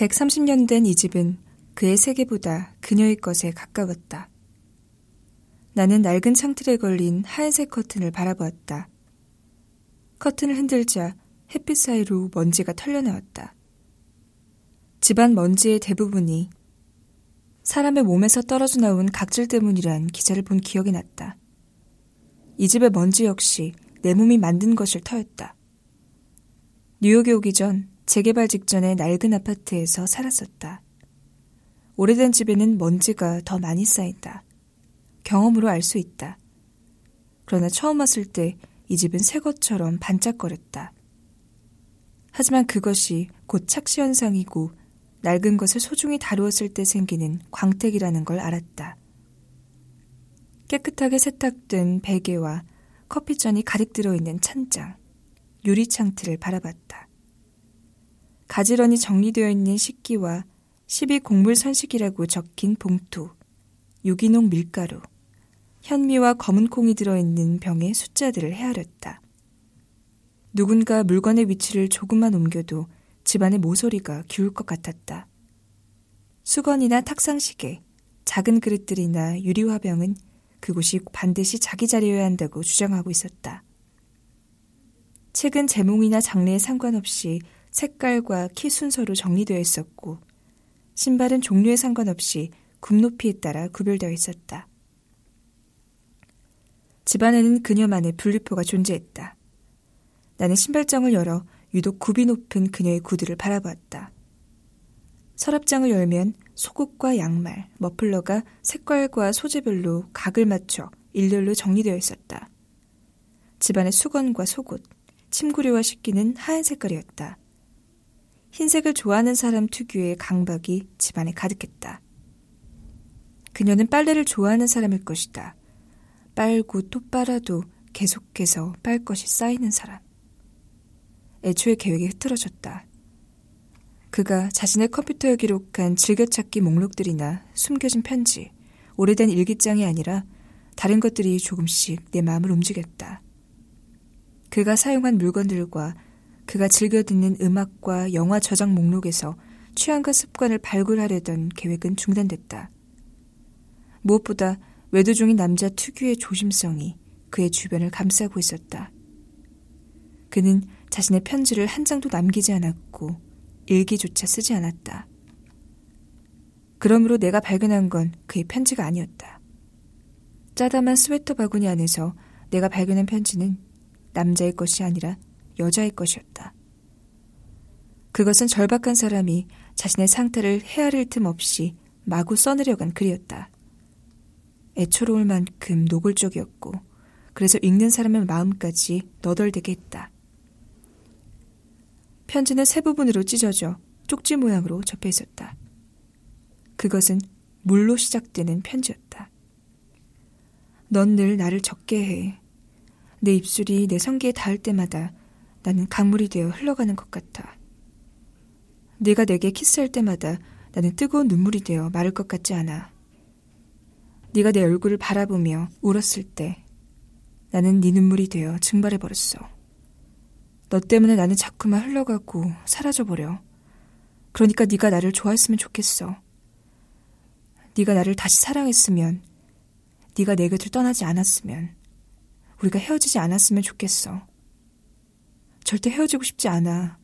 130년 된 이 집은 그의 세계보다 그녀의 것에 가까웠다. 나는 낡은 창틀에 걸린 하얀색 커튼을 바라보았다. 커튼을 흔들자 햇빛 사이로 먼지가 털려나왔다. 집안 먼지의 대부분이 사람의 몸에서 떨어져 나온 각질 때문이란 기사를 본 기억이 났다. 이 집의 먼지 역시 내 몸이 만든 것을 터였다. 뉴욕에 오기 전 재개발 직전의 낡은 아파트에서 살았었다. 오래된 집에는 먼지가 더 많이 쌓인다. 경험으로 알 수 있다. 그러나 처음 왔을 때 이 집은 새 것처럼 반짝거렸다. 하지만 그것이 곧 착시 현상이고 낡은 것을 소중히 다루었을 때 생기는 광택이라는 걸 알았다. 깨끗하게 세탁된 베개와 커피잔이 가득 들어있는 찬장, 유리창틀을 바라봤다. 가지런히 정리되어 있는 식기와 12 곡물 선식이라고 적힌 봉투, 유기농 밀가루, 현미와 검은 콩이 들어있는 병의 숫자들을 헤아렸다. 누군가 물건의 위치를 조금만 옮겨도 집안의 모서리가 기울 것 같았다. 수건이나 탁상시계, 작은 그릇들이나 유리화병은 그곳이 반드시 자기 자리여야 한다고 주장하고 있었다. 책은 제목이나 장르에 상관없이 색깔과 키 순서로 정리되어 있었고, 신발은 종류에 상관없이 굽 높이에 따라 구별되어 있었다. 집안에는 그녀만의 분류표가 존재했다. 나는 신발장을 열어 유독 굽이 높은 그녀의 구두를 바라보았다. 서랍장을 열면 속옷과 양말, 머플러가 색깔과 소재별로 각을 맞춰 일렬로 정리되어 있었다. 집안의 수건과 속옷, 침구류와 식기는 하얀 색깔이었다. 흰색을 좋아하는 사람 특유의 강박이 집안에 가득했다. 그녀는 빨래를 좋아하는 사람일 것이다. 빨고 또 빨아도 계속해서 빨 것이 쌓이는 사람. 애초에 계획이 흐트러졌다. 그가 자신의 컴퓨터에 기록한 즐겨찾기 목록들이나 숨겨진 편지, 오래된 일기장이 아니라 다른 것들이 조금씩 내 마음을 움직였다. 그가 사용한 물건들과 그가 즐겨 듣는 음악과 영화 저장 목록에서 취향과 습관을 발굴하려던 계획은 중단됐다. 무엇보다 외도 중인 남자 특유의 조심성이 그의 주변을 감싸고 있었다. 그는 자신의 편지를 한 장도 남기지 않았고 일기조차 쓰지 않았다. 그러므로 내가 발견한 건 그의 편지가 아니었다. 짜다만 스웨터 바구니 안에서 내가 발견한 편지는 남자의 것이 아니라 여자의 것이었다. 그것은 절박한 사람이 자신의 상태를 헤아릴 틈 없이 마구 써내려간 글이었다. 애초로울 만큼 노골적이었고, 그래서 읽는 사람의 마음까지 너덜대게 했다. 편지는 세 부분으로 찢어져 쪽지 모양으로 접혀 있었다. 그것은 물로 시작되는 편지였다. 넌 늘 나를 적게 해. 내 입술이 내 성기에 닿을 때마다 나는 강물이 되어 흘러가는 것 같아. 네가 내게 키스할 때마다 나는 뜨거운 눈물이 되어 마를 것 같지 않아. 네가 내 얼굴을 바라보며 울었을 때 나는 네 눈물이 되어 증발해 버렸어. 너 때문에 나는 자꾸만 흘러가고 사라져 버려. 그러니까 네가 나를 좋아했으면 좋겠어. 네가 나를 다시 사랑했으면, 네가 내 곁을 떠나지 않았으면, 우리가 헤어지지 않았으면 좋겠어. 절대 헤어지고 싶지 않아.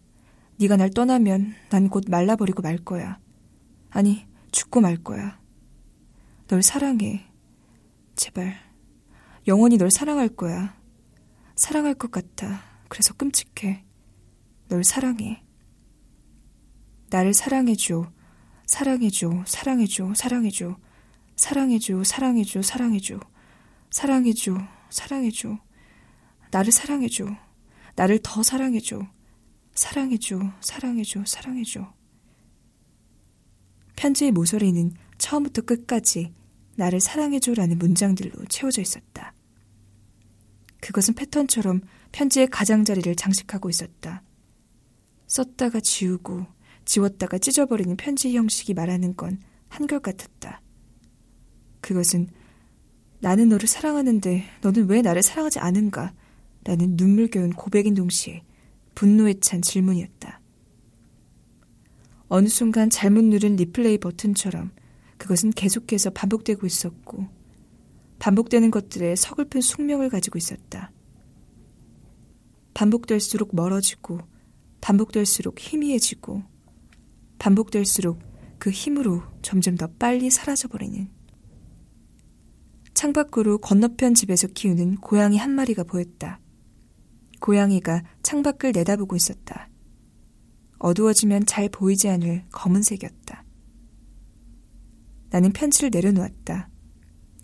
네가 날 떠나면 난 곧 말라버리고 말 거야. 아니, 죽고 말 거야. 널 사랑해. 제발. 영원히 널 사랑할 거야. 사랑할 것 같아. 그래서 끔찍해. 널 사랑해. 나를 사랑해줘. 사랑해줘. 사랑해줘. 사랑해줘. 사랑해줘. 사랑해줘. 사랑해줘. 사랑해줘. 사랑해줘. 나를 사랑해줘. 나를 더 사랑해줘. 사랑해줘. 사랑해줘. 사랑해줘. 편지의 모서리는 처음부터 끝까지 나를 사랑해줘라는 문장들로 채워져 있었다. 그것은 패턴처럼 편지의 가장자리를 장식하고 있었다. 썼다가 지우고 지웠다가 찢어버리는 편지 형식이 말하는 건 한결같았다. 그것은 나는 너를 사랑하는데 너는 왜 나를 사랑하지 않은가? 라는 눈물겨운 고백인 동시에 분노에 찬 질문이었다. 어느 순간 잘못 누른 리플레이 버튼처럼 그것은 계속해서 반복되고 있었고 반복되는 것들에 서글픈 숙명을 가지고 있었다. 반복될수록 멀어지고 반복될수록 희미해지고 반복될수록 그 힘으로 점점 더 빨리 사라져버리는 창밖으로 건너편 집에서 키우는 고양이 한 마리가 보였다. 고양이가 창밖을 내다보고 있었다. 어두워지면 잘 보이지 않을 검은색이었다. 나는 편지를 내려놓았다.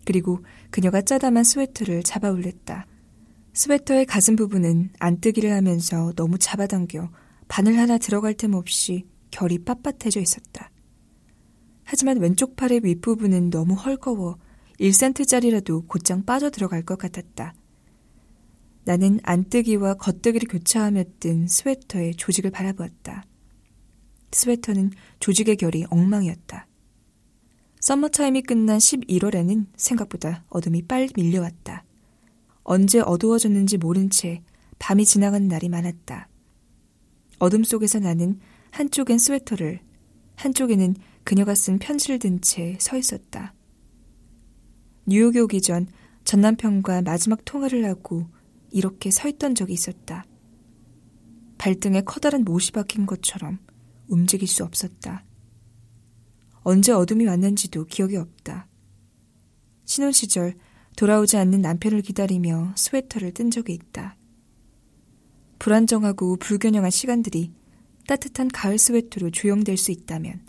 그리고 그녀가 짜다만 스웨터를 잡아 올렸다. 스웨터의 가슴 부분은 안뜨기를 하면서 너무 잡아당겨 바늘 하나 들어갈 틈 없이 결이 빳빳해져 있었다. 하지만 왼쪽 팔의 윗부분은 너무 헐거워 1센트짜리라도 곧장 빠져 들어갈 것 같았다. 나는 안뜨기와 겉뜨기를 교차하며 뜬 스웨터의 조직을 바라보았다. 스웨터는 조직의 결이 엉망이었다. 썸머타임이 끝난 11월에는 생각보다 어둠이 빨리 밀려왔다. 언제 어두워졌는지 모른 채 밤이 지나간 날이 많았다. 어둠 속에서 나는 한쪽엔 스웨터를, 한쪽에는 그녀가 쓴 편지를 든 채 서 있었다. 뉴욕에 오기 전 전남편과 마지막 통화를 하고 이렇게 서 있던 적이 있었다. 발등에 커다란 못이 박힌 것처럼 움직일 수 없었다. 언제 어둠이 왔는지도 기억이 없다. 신혼 시절 돌아오지 않는 남편을 기다리며 스웨터를 뜬 적이 있다. 불안정하고 불균형한 시간들이 따뜻한 가을 스웨터로 조형될 수 있다면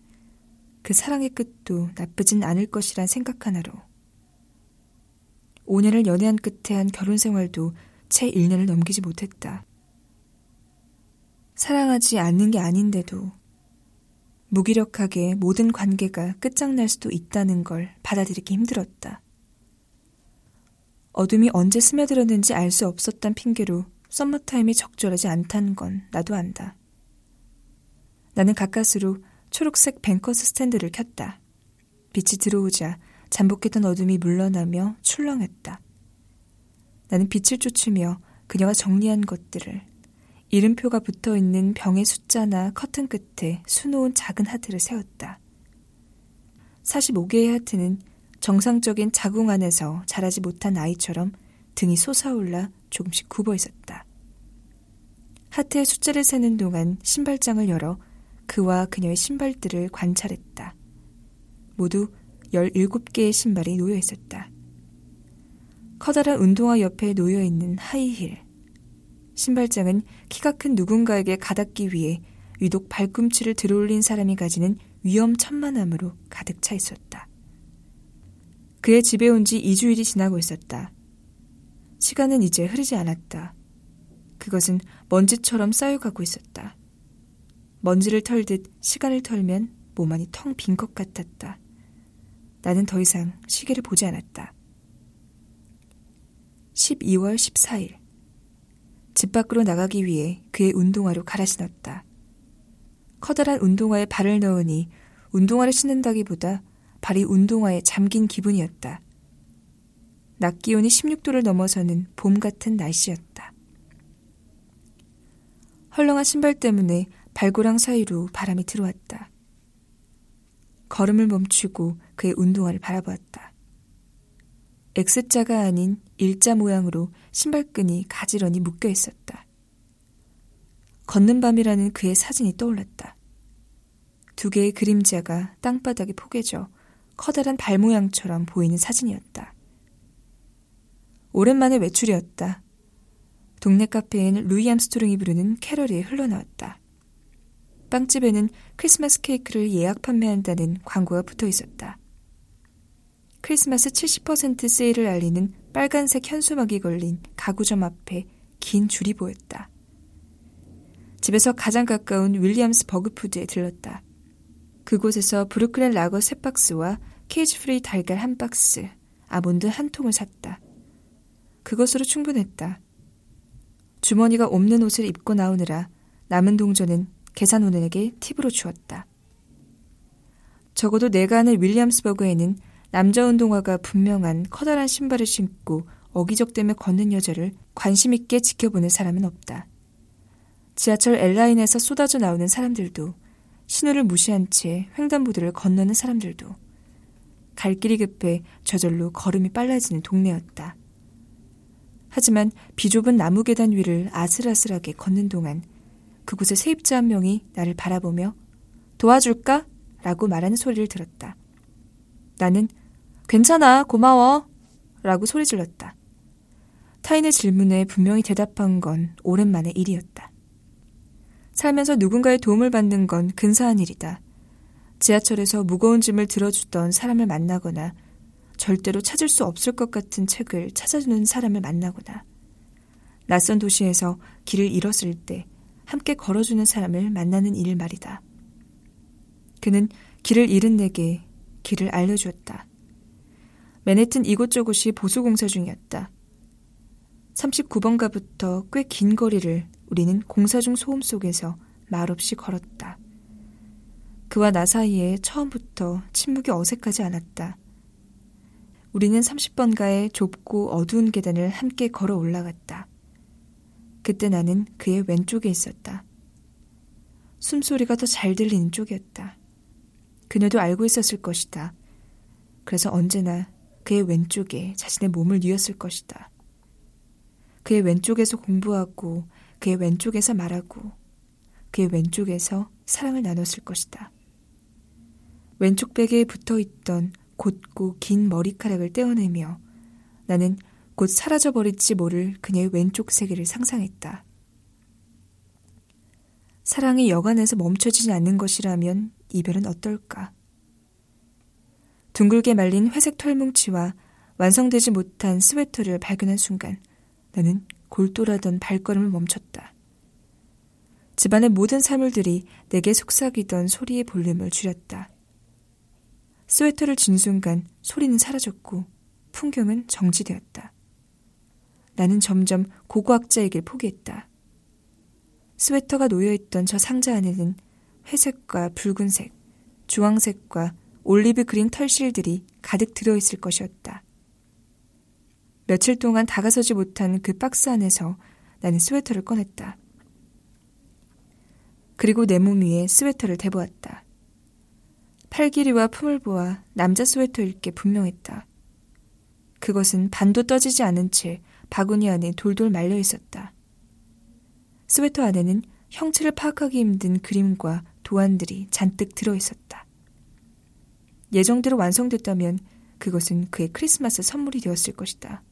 그 사랑의 끝도 나쁘진 않을 것이란 생각 하나로 5년을 연애한 끝에 한 결혼 생활도 채 1년을 넘기지 못했다. 사랑하지 않는 게 아닌데도 무기력하게 모든 관계가 끝장날 수도 있다는 걸 받아들이기 힘들었다. 어둠이 언제 스며들었는지 알 수 없었던 핑계로 썸머타임이 적절하지 않다는 건 나도 안다. 나는 가까스로 초록색 뱅커스 스탠드를 켰다. 빛이 들어오자 잠복했던 어둠이 물러나며 출렁했다. 나는 빛을 쫓으며 그녀가 정리한 것들을 이름표가 붙어 있는 병의 숫자나 커튼 끝에 수놓은 작은 하트를 세웠다. 45개의 하트는 정상적인 자궁 안에서 자라지 못한 아이처럼 등이 솟아올라 조금씩 굽어 있었다. 하트의 숫자를 세는 동안 신발장을 열어 그와 그녀의 신발들을 관찰했다. 모두 17개의 신발이 놓여 있었다. 커다란 운동화 옆에 놓여 있는 하이힐. 신발장은 키가 큰 누군가에게 가닿기 위해 유독 발꿈치를 들어올린 사람이 가지는 위험천만함으로 가득 차 있었다. 그의 집에 온 지 2주일이 지나고 있었다. 시간은 이제 흐르지 않았다. 그것은 먼지처럼 쌓여가고 있었다. 먼지를 털듯 시간을 털면 몸 안이 텅 빈 것 같았다. 나는 더 이상 시계를 보지 않았다. 12월 14일. 집 밖으로 나가기 위해 그의 운동화로 갈아 신었다. 커다란 운동화에 발을 넣으니 운동화를 신는다기보다 발이 운동화에 잠긴 기분이었다. 낮 기온이 16도를 넘어서는 봄 같은 날씨였다. 헐렁한 신발 때문에 발고랑 사이로 바람이 들어왔다. 걸음을 멈추고 그의 운동화를 바라보았다. X자가 아닌 일자 모양으로 신발끈이 가지런히 묶여 있었다. 걷는 밤이라는 그의 사진이 떠올랐다. 두 개의 그림자가 땅바닥에 포개져 커다란 발 모양처럼 보이는 사진이었다. 오랜만에 외출이었다. 동네 카페엔 루이 암스트롱이 부르는 캐럴이 흘러나왔다. 빵집에는 크리스마스 케이크를 예약 판매한다는 광고가 붙어 있었다. 크리스마스 70% 세일을 알리는 빨간색 현수막이 걸린 가구점 앞에 긴 줄이 보였다. 집에서 가장 가까운 윌리엄스버그 푸드에 들렀다. 그곳에서 브루클린 라거 세 박스와 cage free 달걀 한 박스, 아몬드 한 통을 샀다. 그것으로 충분했다. 주머니가 없는 옷을 입고 나오느라 남은 동전은 계산원에게 팁으로 주었다. 적어도 내가 아는 윌리엄스버그에는 남자 운동화가 분명한 커다란 신발을 신고 어기적대며 걷는 여자를 관심 있게 지켜보는 사람은 없다. 지하철 엘라인에서 쏟아져 나오는 사람들도 신호를 무시한 채 횡단보도를 건너는 사람들도 갈 길이 급해 저절로 걸음이 빨라지는 동네였다. 하지만 비좁은 나무 계단 위를 아슬아슬하게 걷는 동안 그곳에 세입자 한 명이 나를 바라보며 도와줄까? 라고 말하는 소리를 들었다. 나는 괜찮아, 고마워. 라고 소리 질렀다. 타인의 질문에 분명히 대답한 건 오랜만의 일이었다. 살면서 누군가의 도움을 받는 건 근사한 일이다. 지하철에서 무거운 짐을 들어주던 사람을 만나거나 절대로 찾을 수 없을 것 같은 책을 찾아주는 사람을 만나거나 낯선 도시에서 길을 잃었을 때 함께 걸어주는 사람을 만나는 일 말이다. 그는 길을 잃은 내게 길을 알려주었다. 맨해튼 이곳저곳이 보수공사 중이었다. 39번가부터 꽤 긴 거리를 우리는 공사 중 소음 속에서 말없이 걸었다. 그와 나 사이에 처음부터 침묵이 어색하지 않았다. 우리는 30번가의 좁고 어두운 계단을 함께 걸어 올라갔다. 그때 나는 그의 왼쪽에 있었다. 숨소리가 더 잘 들리는 쪽이었다. 그녀도 알고 있었을 것이다. 그래서 언제나 그의 왼쪽에 자신의 몸을 뉘었을 것이다. 그의 왼쪽에서 공부하고 그의 왼쪽에서 말하고 그의 왼쪽에서 사랑을 나눴을 것이다. 왼쪽 베개에 붙어 있던 곧고 긴 머리카락을 떼어내며 나는 곧 사라져버릴지 모를 그녀의 왼쪽 세계를 상상했다. 사랑이 여간에서 멈춰지지 않는 것이라면 이별은 어떨까? 둥글게 말린 회색 털뭉치와 완성되지 못한 스웨터를 발견한 순간 나는 골똘하던 발걸음을 멈췄다. 집안의 모든 사물들이 내게 속삭이던 소리의 볼륨을 줄였다. 스웨터를 진 순간 소리는 사라졌고 풍경은 정지되었다. 나는 점점 고고학자에게 포기했다. 스웨터가 놓여있던 저 상자 안에는 회색과 붉은색, 주황색과 올리브 그린 털실들이 가득 들어있을 것이었다. 며칠 동안 다가서지 못한 그 박스 안에서 나는 스웨터를 꺼냈다. 그리고 내 몸 위에 스웨터를 대보았다. 팔 길이와 품을 보아 남자 스웨터일 게 분명했다. 그것은 반도 떠지지 않은 채 바구니 안에 돌돌 말려 있었다. 스웨터 안에는 형체를 파악하기 힘든 그림과 도안들이 잔뜩 들어 있었다. 예정대로 완성됐다면 그것은 그의 크리스마스 선물이 되었을 것이다.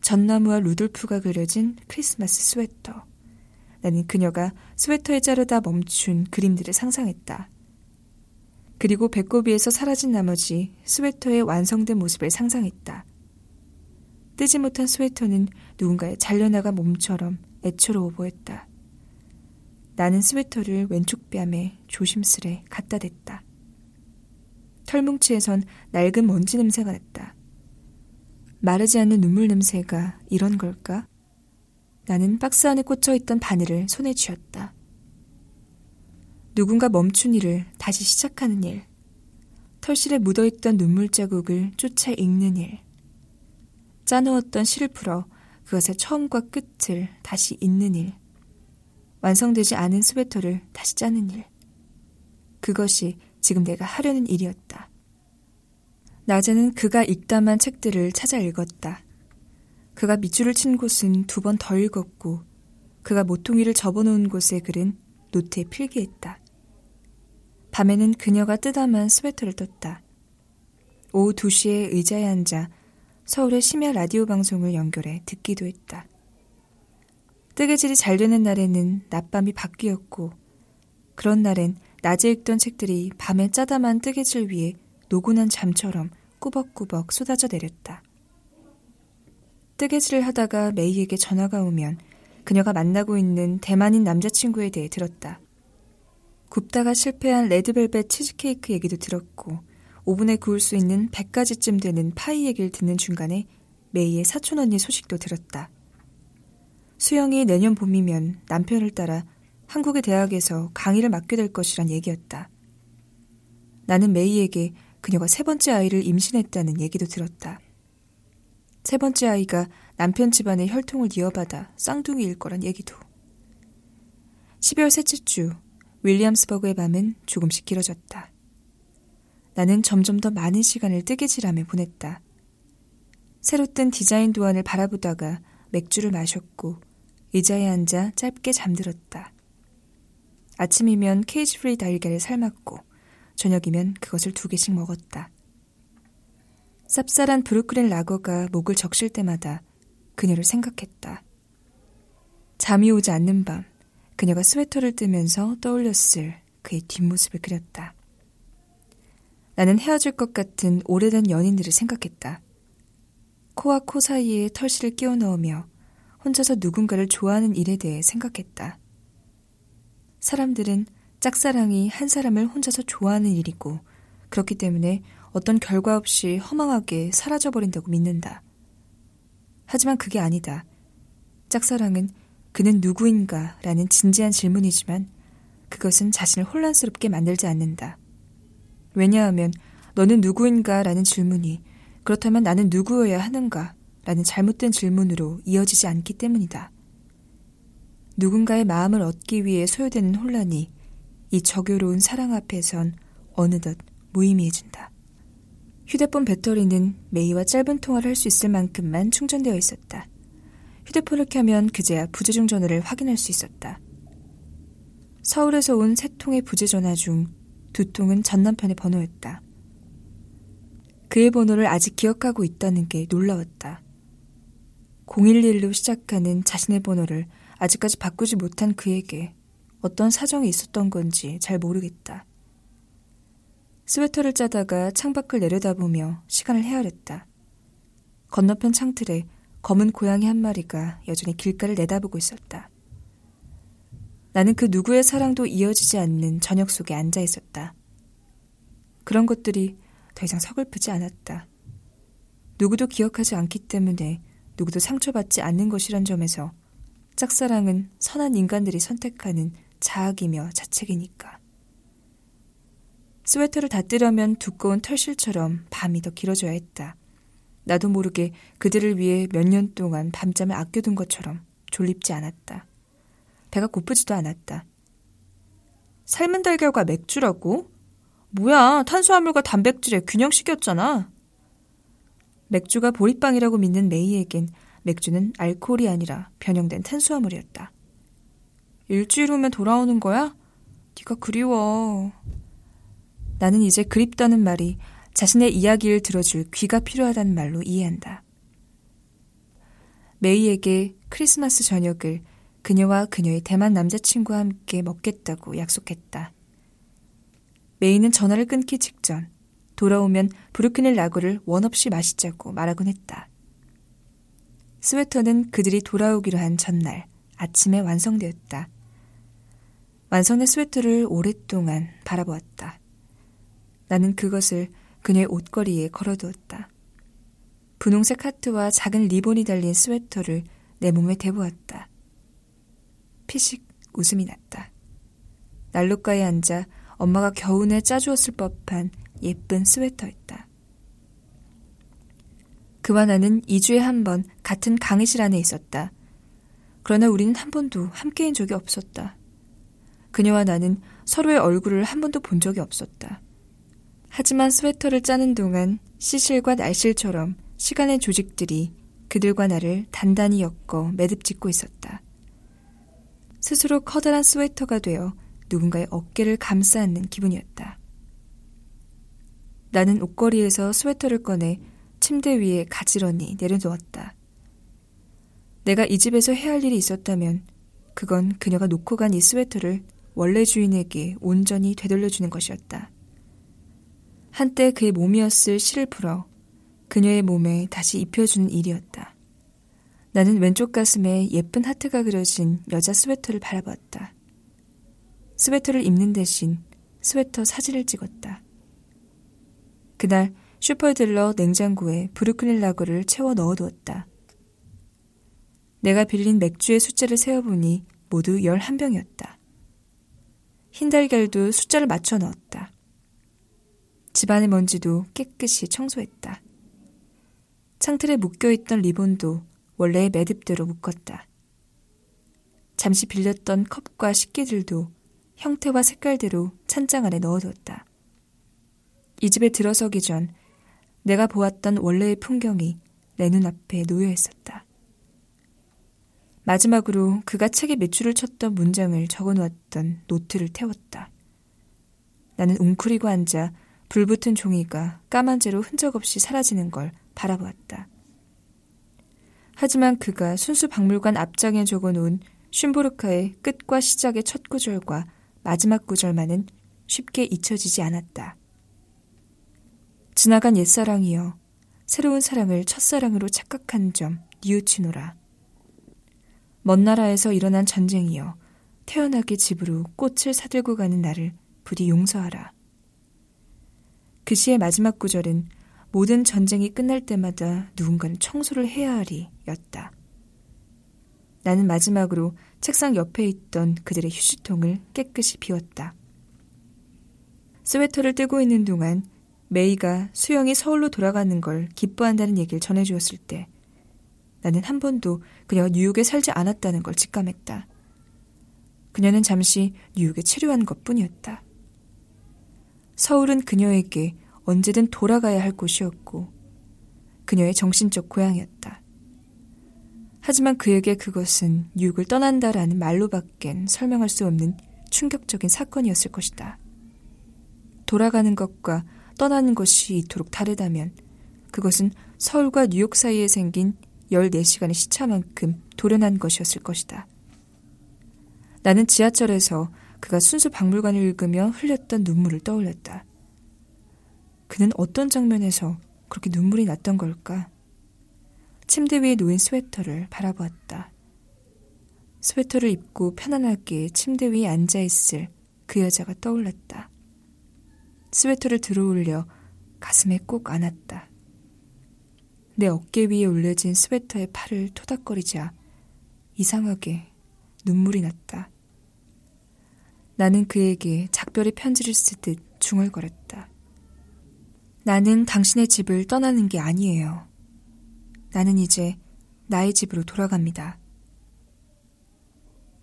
전나무와 루돌프가 그려진 크리스마스 스웨터. 나는 그녀가 스웨터에 자르다 멈춘 그림들을 상상했다. 그리고 배꼽 위에서 사라진 나머지 스웨터의 완성된 모습을 상상했다. 뜨지 못한 스웨터는 누군가의 잘려나간 몸처럼 애처로워 보였다. 나는 스웨터를 왼쪽 뺨에 조심스레 갖다 댔다. 털뭉치에선 낡은 먼지 냄새가 났다. 마르지 않는 눈물 냄새가 이런 걸까? 나는 박스 안에 꽂혀 있던 바늘을 손에 쥐었다. 누군가 멈춘 일을 다시 시작하는 일. 털실에 묻어있던 눈물 자국을 쫓아 읽는 일. 짜놓았던 실을 풀어 그것의 처음과 끝을 다시 잇는 일. 완성되지 않은 스웨터를 다시 짜는 일. 그것이 지금 내가 하려는 일이었다. 낮에는 그가 읽다만 책들을 찾아 읽었다. 그가 밑줄을 친 곳은 두 번 더 읽었고, 그가 모퉁이를 접어놓은 곳의 글은 노트에 필기했다. 밤에는 그녀가 뜨다만 스웨터를 떴다. 오후 2시에 의자에 앉아 서울의 심야 라디오 방송을 연결해 듣기도 했다. 뜨개질이 잘 되는 날에는 낮밤이 바뀌었고, 그런 날엔 낮에 읽던 책들이 밤에 짜다만 뜨개질 위에 노곤한 잠처럼 꾸벅꾸벅 쏟아져 내렸다. 뜨개질을 하다가 메이에게 전화가 오면 그녀가 만나고 있는 대만인 남자친구에 대해 들었다. 굽다가 실패한 레드벨벳 치즈케이크 얘기도 들었고 오븐에 구울 수 있는 100가지쯤 되는 파이 얘기를 듣는 중간에 메이의 사촌 언니 소식도 들었다. 수영이 내년 봄이면 남편을 따라 한국의 대학에서 강의를 맡게 될 것이란 얘기였다. 나는 메이에게 그녀가 세 번째 아이를 임신했다는 얘기도 들었다. 세 번째 아이가 남편 집안의 혈통을 이어받아 쌍둥이일 거란 얘기도. 12월 셋째 주 윌리엄스버그의 밤은 조금씩 길어졌다. 나는 점점 더 많은 시간을 뜨개질하며 보냈다. 새로 뜬 디자인 도안을 바라보다가 맥주를 마셨고 의자에 앉아 짧게 잠들었다. 아침이면 cage free 달걀을 삶았고 저녁이면 그것을 두 개씩 먹었다. 쌉쌀한 브루클린 라거가 목을 적실 때마다 그녀를 생각했다. 잠이 오지 않는 밤, 그녀가 스웨터를 뜨면서 떠올렸을 그의 뒷모습을 그렸다. 나는 헤어질 것 같은 오래된 연인들을 생각했다. 코와 코 사이에 털실을 끼워 넣으며 혼자서 누군가를 좋아하는 일에 대해 생각했다. 사람들은 짝사랑이 한 사람을 혼자서 좋아하는 일이고 그렇기 때문에 어떤 결과 없이 허망하게 사라져버린다고 믿는다. 하지만 그게 아니다. 짝사랑은 그는 누구인가 라는 진지한 질문이지만 그것은 자신을 혼란스럽게 만들지 않는다. 왜냐하면 너는 누구인가 라는 질문이 그렇다면 나는 누구여야 하는가 라는 잘못된 질문으로 이어지지 않기 때문이다. 누군가의 마음을 얻기 위해 소요되는 혼란이 이 저교로운 사랑 앞에선 어느덧 무의미해진다. 휴대폰 배터리는 메이와 짧은 통화를 할 수 있을 만큼만 충전되어 있었다. 휴대폰을 켜면 그제야 부재중 전화를 확인할 수 있었다. 서울에서 온 세 통의 부재 전화 중 두 통은 전 남편의 번호였다. 그의 번호를 아직 기억하고 있다는 게 놀라웠다. 011로 시작하는 자신의 번호를 아직까지 바꾸지 못한 그에게 어떤 사정이 있었던 건지 잘 모르겠다. 스웨터를 짜다가 창밖을 내려다보며 시간을 헤아렸다. 건너편 창틀에 검은 고양이 한 마리가 여전히 길가를 내다보고 있었다. 나는 그 누구의 사랑도 이어지지 않는 저녁 속에 앉아 있었다. 그런 것들이 더 이상 서글프지 않았다. 누구도 기억하지 않기 때문에 누구도 상처받지 않는 것이란 점에서 짝사랑은 선한 인간들이 선택하는 자학이며 자책이니까. 스웨터를 닫으려면 두꺼운 털실처럼 밤이 더 길어져야 했다. 나도 모르게 그들을 위해 몇 년 동안 밤잠을 아껴둔 것처럼 졸립지 않았다. 배가 고프지도 않았다. 삶은 달걀과 맥주라고? 뭐야, 탄수화물과 단백질의 균형식이었잖아. 맥주가 보리빵이라고 믿는 메이에겐 맥주는 알코올이 아니라 변형된 탄수화물이었다. 일주일 후면 돌아오는 거야? 네가 그리워. 나는 이제 그립다는 말이 자신의 이야기를 들어줄 귀가 필요하다는 말로 이해한다. 메이에게 크리스마스 저녁을 그녀와 그녀의 대만 남자친구와 함께 먹겠다고 약속했다. 메이는 전화를 끊기 직전 돌아오면 Brooklyn Lager를 원 없이 마시자고 말하곤 했다. 스웨터는 그들이 돌아오기로 한 전날 아침에 완성되었다. 완성된 스웨터를 오랫동안 바라보았다. 나는 그것을 그녀의 옷걸이에 걸어두었다. 분홍색 하트와 작은 리본이 달린 스웨터를 내 몸에 대보았다. 피식 웃음이 났다. 난로가에 앉아 엄마가 겨우내 짜주었을 법한 예쁜 스웨터였다. 그와 나는 2주에 한 번 같은 강의실 안에 있었다. 그러나 우리는 한 번도 함께인 적이 없었다. 그녀와 나는 서로의 얼굴을 한 번도 본 적이 없었다. 하지만 스웨터를 짜는 동안 시실과 날실처럼 시간의 조직들이 그들과 나를 단단히 엮어 매듭짓고 있었다. 스스로 커다란 스웨터가 되어 누군가의 어깨를 감싸 안는 기분이었다. 나는 옷걸이에서 스웨터를 꺼내 침대 위에 가지런히 내려놓았다. 내가 이 집에서 해야 할 일이 있었다면 그건 그녀가 놓고 간 이 스웨터를 원래 주인에게 온전히 되돌려주는 것이었다. 한때 그의 몸이었을 실을 풀어 그녀의 몸에 다시 입혀주는 일이었다. 나는 왼쪽 가슴에 예쁜 하트가 그려진 여자 스웨터를 바라봤다. 스웨터를 입는 대신 스웨터 사진을 찍었다. 그날 슈퍼에 들러 냉장고에 Brooklyn Lager를 채워 넣어두었다. 내가 빌린 맥주의 숫자를 세어보니 모두 11병이었다. 흰달걀도 숫자를 맞춰 넣었다. 집안의 먼지도 깨끗이 청소했다. 창틀에 묶여있던 리본도 원래의 매듭대로 묶었다. 잠시 빌렸던 컵과 식기들도 형태와 색깔대로 찬장 안에 넣어뒀다. 이 집에 들어서기 전 내가 보았던 원래의 풍경이 내 눈앞에 놓여 있었다. 마지막으로 그가 책에 매출을 쳤던 문장을 적어 놓았던 노트를 태웠다. 나는 웅크리고 앉아 불붙은 종이가 까만 재로 흔적 없이 사라지는 걸 바라보았다. 하지만 그가 순수 박물관 앞장에 적어 놓은 슌보르카의 끝과 시작의 첫 구절과 마지막 구절만은 쉽게 잊혀지지 않았다. 지나간 옛사랑이여 새로운 사랑을 첫사랑으로 착각한 점 뉘우치노라. 먼 나라에서 일어난 전쟁이여 태어나게 집으로 꽃을 사들고 가는 나를 부디 용서하라. 그 시의 마지막 구절은 모든 전쟁이 끝날 때마다 누군가는 청소를 해야 하리 였다. 나는 마지막으로 책상 옆에 있던 그들의 휴지통을 깨끗이 비웠다. 스웨터를 뜨고 있는 동안 메이가 수영이 서울로 돌아가는 걸 기뻐한다는 얘기를 전해주었을 때 나는 한 번도 그녀가 뉴욕에 살지 않았다는 걸 직감했다. 그녀는 잠시 뉴욕에 치료한 것 뿐이었다. 서울은 그녀에게 언제든 돌아가야 할 곳이었고 그녀의 정신적 고향이었다. 하지만 그에게 그것은 뉴욕을 떠난다라는 말로밖엔 설명할 수 없는 충격적인 사건이었을 것이다. 돌아가는 것과 떠나는 것이 이토록 다르다면 그것은 서울과 뉴욕 사이에 생긴 14시간의 시차만큼 도련한 것이었을 것이다. 나는 지하철에서 그가 순수 박물관을 읽으며 흘렸던 눈물을 떠올렸다. 그는 어떤 장면에서 그렇게 눈물이 났던 걸까? 침대 위에 놓인 스웨터를 바라보았다. 스웨터를 입고 편안하게 침대 위에 앉아있을 그 여자가 떠올랐다. 스웨터를 들어올려 가슴에 꼭 안았다. 내 어깨 위에 올려진 스웨터의 팔을 토닥거리자 이상하게 눈물이 났다. 나는 그에게 작별의 편지를 쓰듯 중얼거렸다. 나는 당신의 집을 떠나는 게 아니에요. 나는 이제 나의 집으로 돌아갑니다.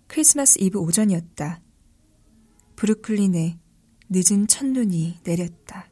크리스마스 이브 오전이었다. 브루클린에 늦은 첫눈이 내렸다.